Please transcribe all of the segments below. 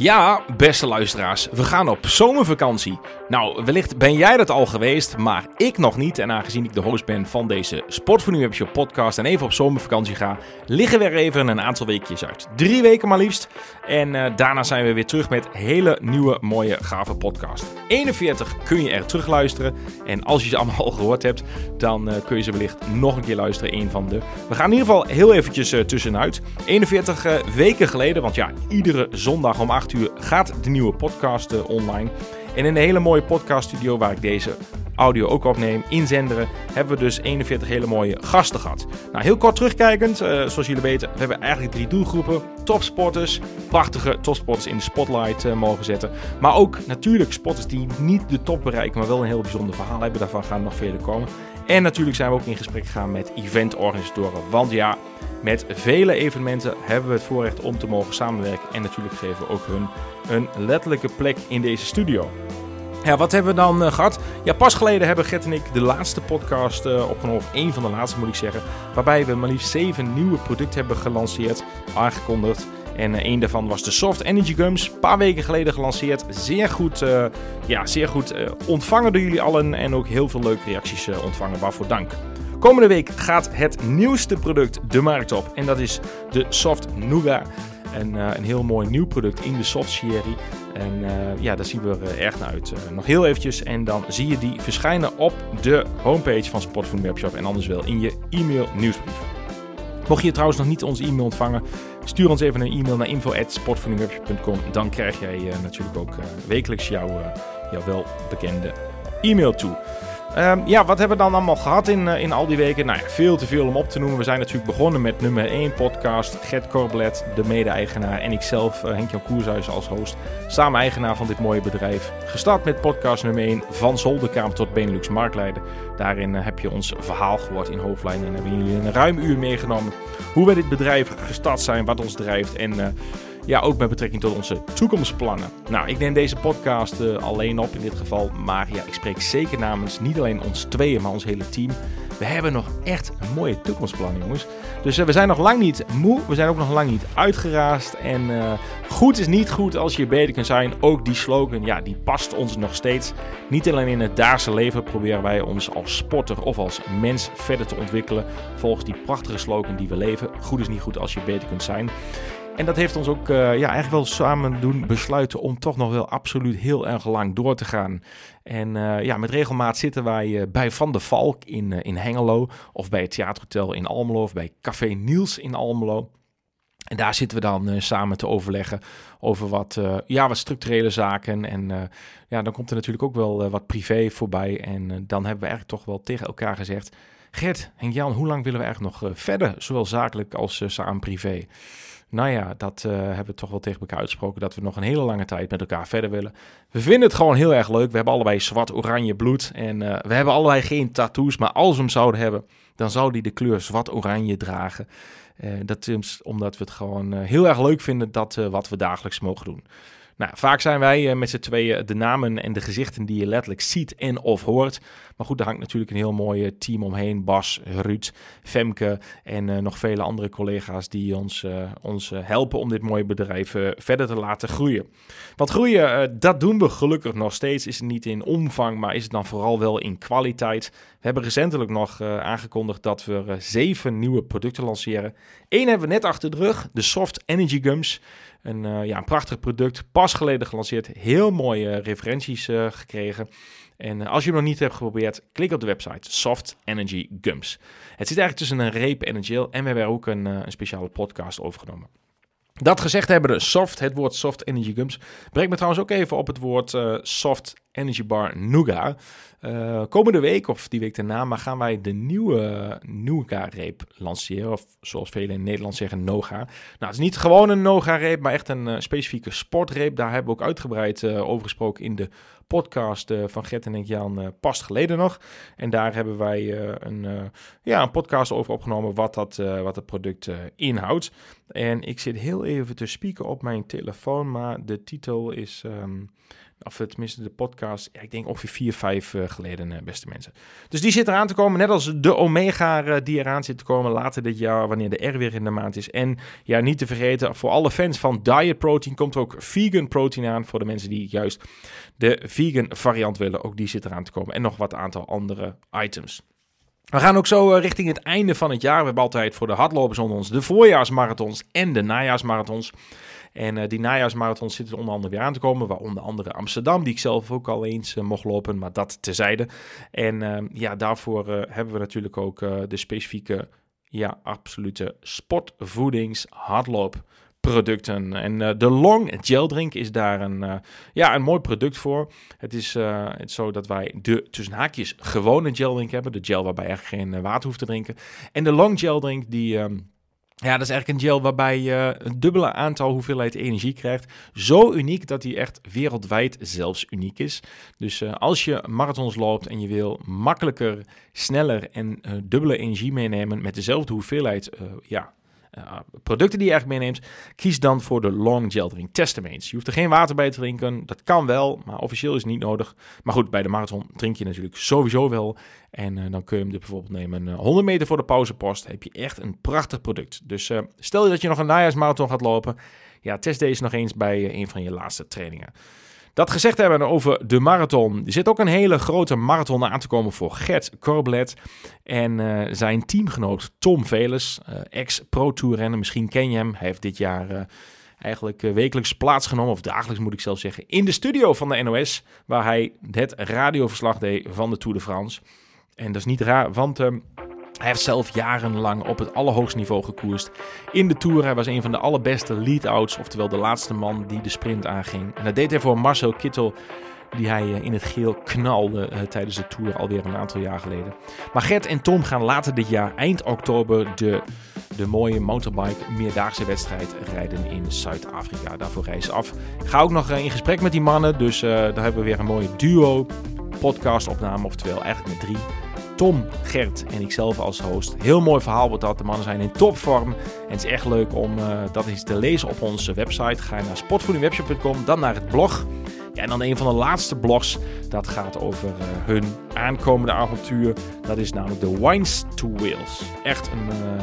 Ja, beste luisteraars, we gaan op zomervakantie. Nou, wellicht ben jij dat al geweest, maar ik nog niet. En aangezien ik de host ben van deze Sport voor Nu podcast en even op zomervakantie ga, liggen we er even een aantal weekjes uit. Drie weken maar liefst. En uh, daarna zijn we weer terug met hele nieuwe, mooie, gave podcast. 41 kun je er terugluisteren. En als je ze allemaal al gehoord hebt, dan uh, kun je ze wellicht nog een keer luisteren. Een van de. We gaan in ieder geval heel eventjes uh, tussenuit. 41 weken geleden, want ja, iedere zondag om 8 uur gaat de nieuwe podcast uh, online. En in een hele mooie podcaststudio waar ik deze audio ook opneem, in Zenderen, hebben we dus 41 hele mooie gasten gehad. Nou, heel kort terugkijkend, uh, zoals jullie weten, we hebben eigenlijk drie doelgroepen. Topsporters, prachtige topsporters in de spotlight uh, mogen zetten. Maar ook natuurlijk sporters die niet de top bereiken, maar wel een heel bijzonder verhaal hebben. Daarvan gaan nog vele komen. En natuurlijk zijn we ook in gesprek gegaan met eventorganisatoren. Want ja, met vele evenementen hebben we het voorrecht om te mogen samenwerken. En natuurlijk geven we ook hun een letterlijke plek in deze studio. Ja, wat hebben we dan uh, gehad? Ja, pas geleden hebben Gert en ik de laatste podcast uh, opgenomen. Of één van de laatste moet ik zeggen. Waarbij we maar liefst zeven nieuwe producten hebben gelanceerd, aangekondigd. En uh, één daarvan was de Soft Energy Gums. Een paar weken geleden gelanceerd. Zeer goed, ja, zeer goed ontvangen door jullie allen. En ook heel veel leuke reacties ontvangen. Waarvoor dank. Komende week gaat het nieuwste product de markt op. En dat is de Soft Nougat. En, een heel mooi nieuw product in de soft serie. En ja, daar zien we er erg naar uit. Nog heel eventjes en dan zie je die verschijnen op de homepage van Sportfood Webshop. En anders wel in je e-mail nieuwsbrief. Mocht je trouwens nog niet onze e-mail ontvangen, stuur ons even een e-mail naar info.sportfoodingwebshop.com. Dan krijg jij natuurlijk ook wekelijks jouw, jouw welbekende e-mail toe. Um, ja, wat hebben we dan allemaal gehad in, uh, in al die weken? Nou ja, veel te veel om op te noemen. We zijn natuurlijk begonnen met nummer 1 podcast. Gert Corblet, de mede-eigenaar. En ikzelf, uh, Henk-Jan Koershuis als host. Samen eigenaar van dit mooie bedrijf. Gestart met podcast nummer 1. Van zolderkamer tot Benelux Marktleider. Daarin uh, heb je ons verhaal gehoord in hoofdlijnen. En hebben jullie een ruim uur meegenomen. Hoe we dit bedrijf gestart zijn, wat ons drijft. En ja, ook met betrekking tot onze toekomstplannen. Nou, ik neem deze podcast uh, alleen op in dit geval. Maar ja, ik spreek zeker namens niet alleen ons tweeën, maar ons hele team. We hebben nog echt mooie toekomstplan, jongens. Dus uh, we zijn nog lang niet moe. We zijn ook nog lang niet uitgeraasd. En uh, goed is niet goed als je beter kunt zijn. Ook die slogan, ja, die past ons nog steeds. Niet alleen in het dagelijkse leven proberen wij ons als sporter of als mens verder te ontwikkelen. Volgens die prachtige slogan die we leven. Goed is niet goed als je beter kunt zijn. En dat heeft ons ook uh, ja, eigenlijk wel samen doen besluiten om toch nog wel absoluut heel erg lang door te gaan. En uh, ja, met regelmaat zitten wij uh, bij Van de Valk in, in Hengelo. Of bij het Theaterhotel in Almelo. Of bij Café Niels in Almelo. En daar zitten we dan samen te overleggen over wat, ja, wat structurele zaken. En ja, dan komt er natuurlijk ook wel wat privé voorbij. En dan hebben we eigenlijk toch wel tegen elkaar gezegd... Gert en Jan, hoe lang willen we eigenlijk nog verder? Zowel zakelijk als samen privé. Nou ja, dat uh, hebben we toch wel tegen elkaar uitgesproken. Dat we nog een hele lange tijd met elkaar verder willen. We vinden het gewoon heel erg leuk. We hebben allebei zwart-oranje bloed. En uh, we hebben allebei geen tattoos. Maar als we hem zouden hebben, dan zou die de kleur zwart-oranje dragen. Uh, dat is omdat we het gewoon heel erg leuk vinden dat wat we dagelijks mogen doen. Nou, vaak zijn wij uh, met z'n tweeën de namen en de gezichten die je letterlijk ziet en of hoort. Maar goed, daar hangt natuurlijk een heel mooi team omheen. Bas, Ruud, Femke en uh, nog vele andere collega's die ons, uh, ons helpen om dit mooie bedrijf verder te laten groeien. Want groeien, dat doen we gelukkig nog steeds. Is het niet in omvang, maar is het dan vooral wel in kwaliteit. We hebben recentelijk nog aangekondigd dat we zeven nieuwe producten lanceren. Eén hebben we net achter de rug, de Soft Energy Gums. Een, uh, ja, een prachtig product, pas geleden gelanceerd. Heel mooie referenties uh, gekregen. En als je hem nog niet hebt geprobeerd, klik op de website Soft Energy Gums. Het zit eigenlijk tussen een reep en een gel. En we hebben er ook een, een speciale podcast over genomen. Dat gezegd hebben de soft, het woord soft energy gums, brengt me trouwens ook even op het woord uh, soft energy bar Nougat. Uh, komende week, of die week daarna, maar gaan wij de nieuwe Nougat-reep lanceren. Of zoals velen in Nederland zeggen, Noga. Nou, het is niet gewoon een Noga-reep, maar echt een uh, specifieke sportreep. Daar hebben we ook uitgebreid uh, over gesproken in de podcast van Gert en Jan pas geleden nog. En daar hebben wij een, ja, een podcast over opgenomen wat, dat, wat het product inhoudt. En ik zit heel even te spieken op mijn telefoon, maar de titel is... Um, Of tenminste de podcast, ik denk ongeveer vier, vijf geleden, beste mensen. Dus die zit eraan te komen, net als de Omega die eraan zit te komen later dit jaar, wanneer de R weer in de maand is. En ja, niet te vergeten, voor alle fans van diet protein komt ook vegan protein aan. Voor de mensen die juist de vegan variant willen, ook die zit eraan te komen. En nog wat aantal andere items. We gaan ook zo eh, richting het einde van het jaar. We hebben altijd voor de hardlopers onder ons de voorjaarsmarathons en de najaarsmarathons. En uh, die najaarsmarathons zitten onder andere weer aan te komen. Waaronder andere Amsterdam, die ik zelf ook al eens uh, mocht lopen. Maar dat tezijde. En uh, ja, daarvoor hebben we natuurlijk ook de specifieke, ja, absolute sportvoedings hardloop producten. En de Long Gel Drink is daar een, ja, een mooi product voor. Het is, het zo dat wij de tussen haakjes gewone gel drink hebben. De gel waarbij je geen water hoeft te drinken. En de Long Gel Drink die... Um, ja, dat is eigenlijk een gel waarbij je een dubbele aantal hoeveelheid energie krijgt. Zo uniek dat die echt wereldwijd zelfs uniek is. Dus uh, als je marathons loopt en je wil makkelijker, sneller en uh, dubbele energie meenemen met dezelfde hoeveelheid uh, ja, uh, producten die je eigenlijk meeneemt, kies dan voor de Long Gel Drink. Test Je hoeft er geen water bij te drinken. Dat kan wel, maar officieel is het niet nodig. Maar goed, bij de marathon drink je natuurlijk sowieso wel. En uh, dan kun je hem bijvoorbeeld nemen 100 eh, meter voor de pauzepost. heb je echt een prachtig product. Dus uh, stel je dat je nog een najaarsmarathon gaat lopen. Ja, test deze nog eens bij een van je laatste trainingen. Dat gezegd hebben over de marathon. Er zit ook een hele grote marathon aan te komen voor Gert Corblet. En uh, zijn teamgenoot Tom Veles, uh, ex-Pro Tour renner. Misschien ken je hem. Hij heeft dit jaar uh, eigenlijk wekelijks plaatsgenomen, of dagelijks moet ik zelf zeggen, in de studio van de NOS. Waar hij het radioverslag deed van de Tour de France. En dat is niet raar, want ehm, hij heeft zelf jarenlang op het allerhoogste niveau gekoerst. In de Tour, hij was een van de allerbeste lead-outs, oftewel de laatste man die de sprint aanging. En dat deed hij voor Marcel Kittel, die hij eh, in het geel knalde uh, tijdens de Tour alweer een aantal jaar geleden. Maar Gert en Tom gaan later dit jaar, eind oktober, de, de mooie motorbike meerdaagse wedstrijd rijden in Zuid-Afrika. Daarvoor reizen af. Ik ga ook nog uh, in gesprek met die mannen, dus daar hebben we weer een mooie duo podcast opname, oftewel eigenlijk met drie. Tom, Gert en ikzelf als host. Heel mooi verhaal wordt dat. De mannen zijn in topvorm. En het is echt leuk om uh, dat eens te lezen op onze website. Ga je naar sportvoedingwebshop.com, dan naar het blog. Ja, en dan een van de laatste blogs, dat gaat over uh, hun aankomende avontuur. Dat is namelijk de Wines to Wales. Echt een, uh,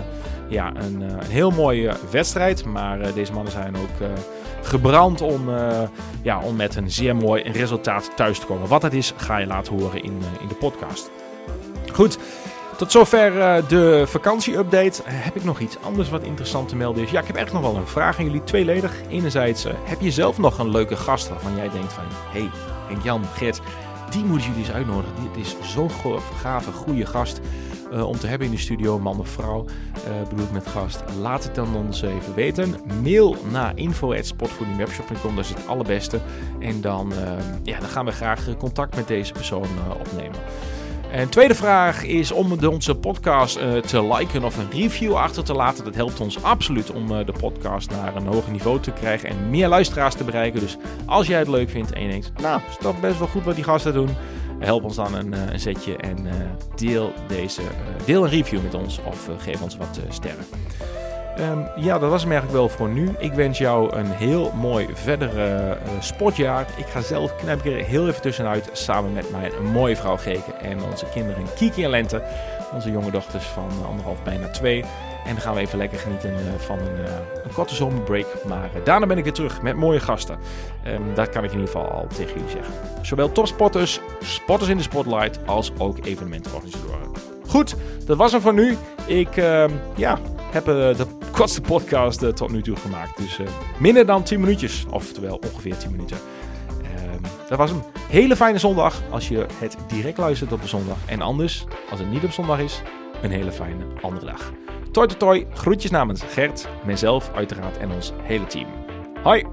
ja, een, een, heel mooie wedstrijd. Maar deze mannen zijn ook gebrand om, ja, om met een zeer mooi resultaat thuis te komen. Wat dat is, ga je laten horen in, in de podcast. Goed, tot zover uh, de vakantieupdate. Heb ik nog iets anders wat interessant te melden is? Ja, ik heb echt nog wel een vraag aan jullie, tweeledig. Enerzijds, uh, heb je zelf nog een leuke gast waarvan jij denkt van... Hé, hey, Jan, Gert, die moeten jullie eens uitnodigen. Dit is zo'n gave, goede gast uh, om te hebben in de studio, man of vrouw, uh, bedoel ik met gast. Laat het dan ons even weten. Mail naar info.sportvoedingwebshop.com, dat is het allerbeste. En dan, ja, dan gaan we graag contact met deze persoon opnemen. En tweede vraag is om onze podcast uh, te liken of een review achter te laten. Dat helpt ons absoluut om uh, de podcast naar een hoger niveau te krijgen en meer luisteraars te bereiken. Dus als jij het leuk vindt en je denkt, nou, is dat best wel goed wat die gasten doen. Help ons dan een, uh, een zetje en deel, deze, deel een review met ons of geef ons wat sterren. Um, ja, dat was hem eigenlijk wel voor nu. Ik wens jou een heel mooi verder uh, sportjaar. Ik ga zelf knijp heel even tussenuit samen met mijn mooie vrouw Geke en onze kinderen Kiki en Lente. Onze jonge dochters van anderhalf, bijna twee. En dan gaan we even lekker genieten uh, van een, een korte zomerbreak. Maar daarna ben ik weer terug met mooie gasten. Um, dat kan ik in ieder geval al tegen jullie zeggen. Zowel topsporters, sporters in de spotlight als ook evenementenorganisatoren. Goed, dat was hem voor nu. Ik ehm, ja, heb de kortste podcast uh, tot nu toe gemaakt. Dus uh, minder dan 10 minuutjes. Oftewel ongeveer 10 minuten. Uh, dat was een hele fijne zondag als je het direct luistert op de zondag. En anders, als het niet op zondag is, een hele fijne andere dag. Toi toi toi, groetjes namens Gert, mijzelf uiteraard en ons hele team. Hoi!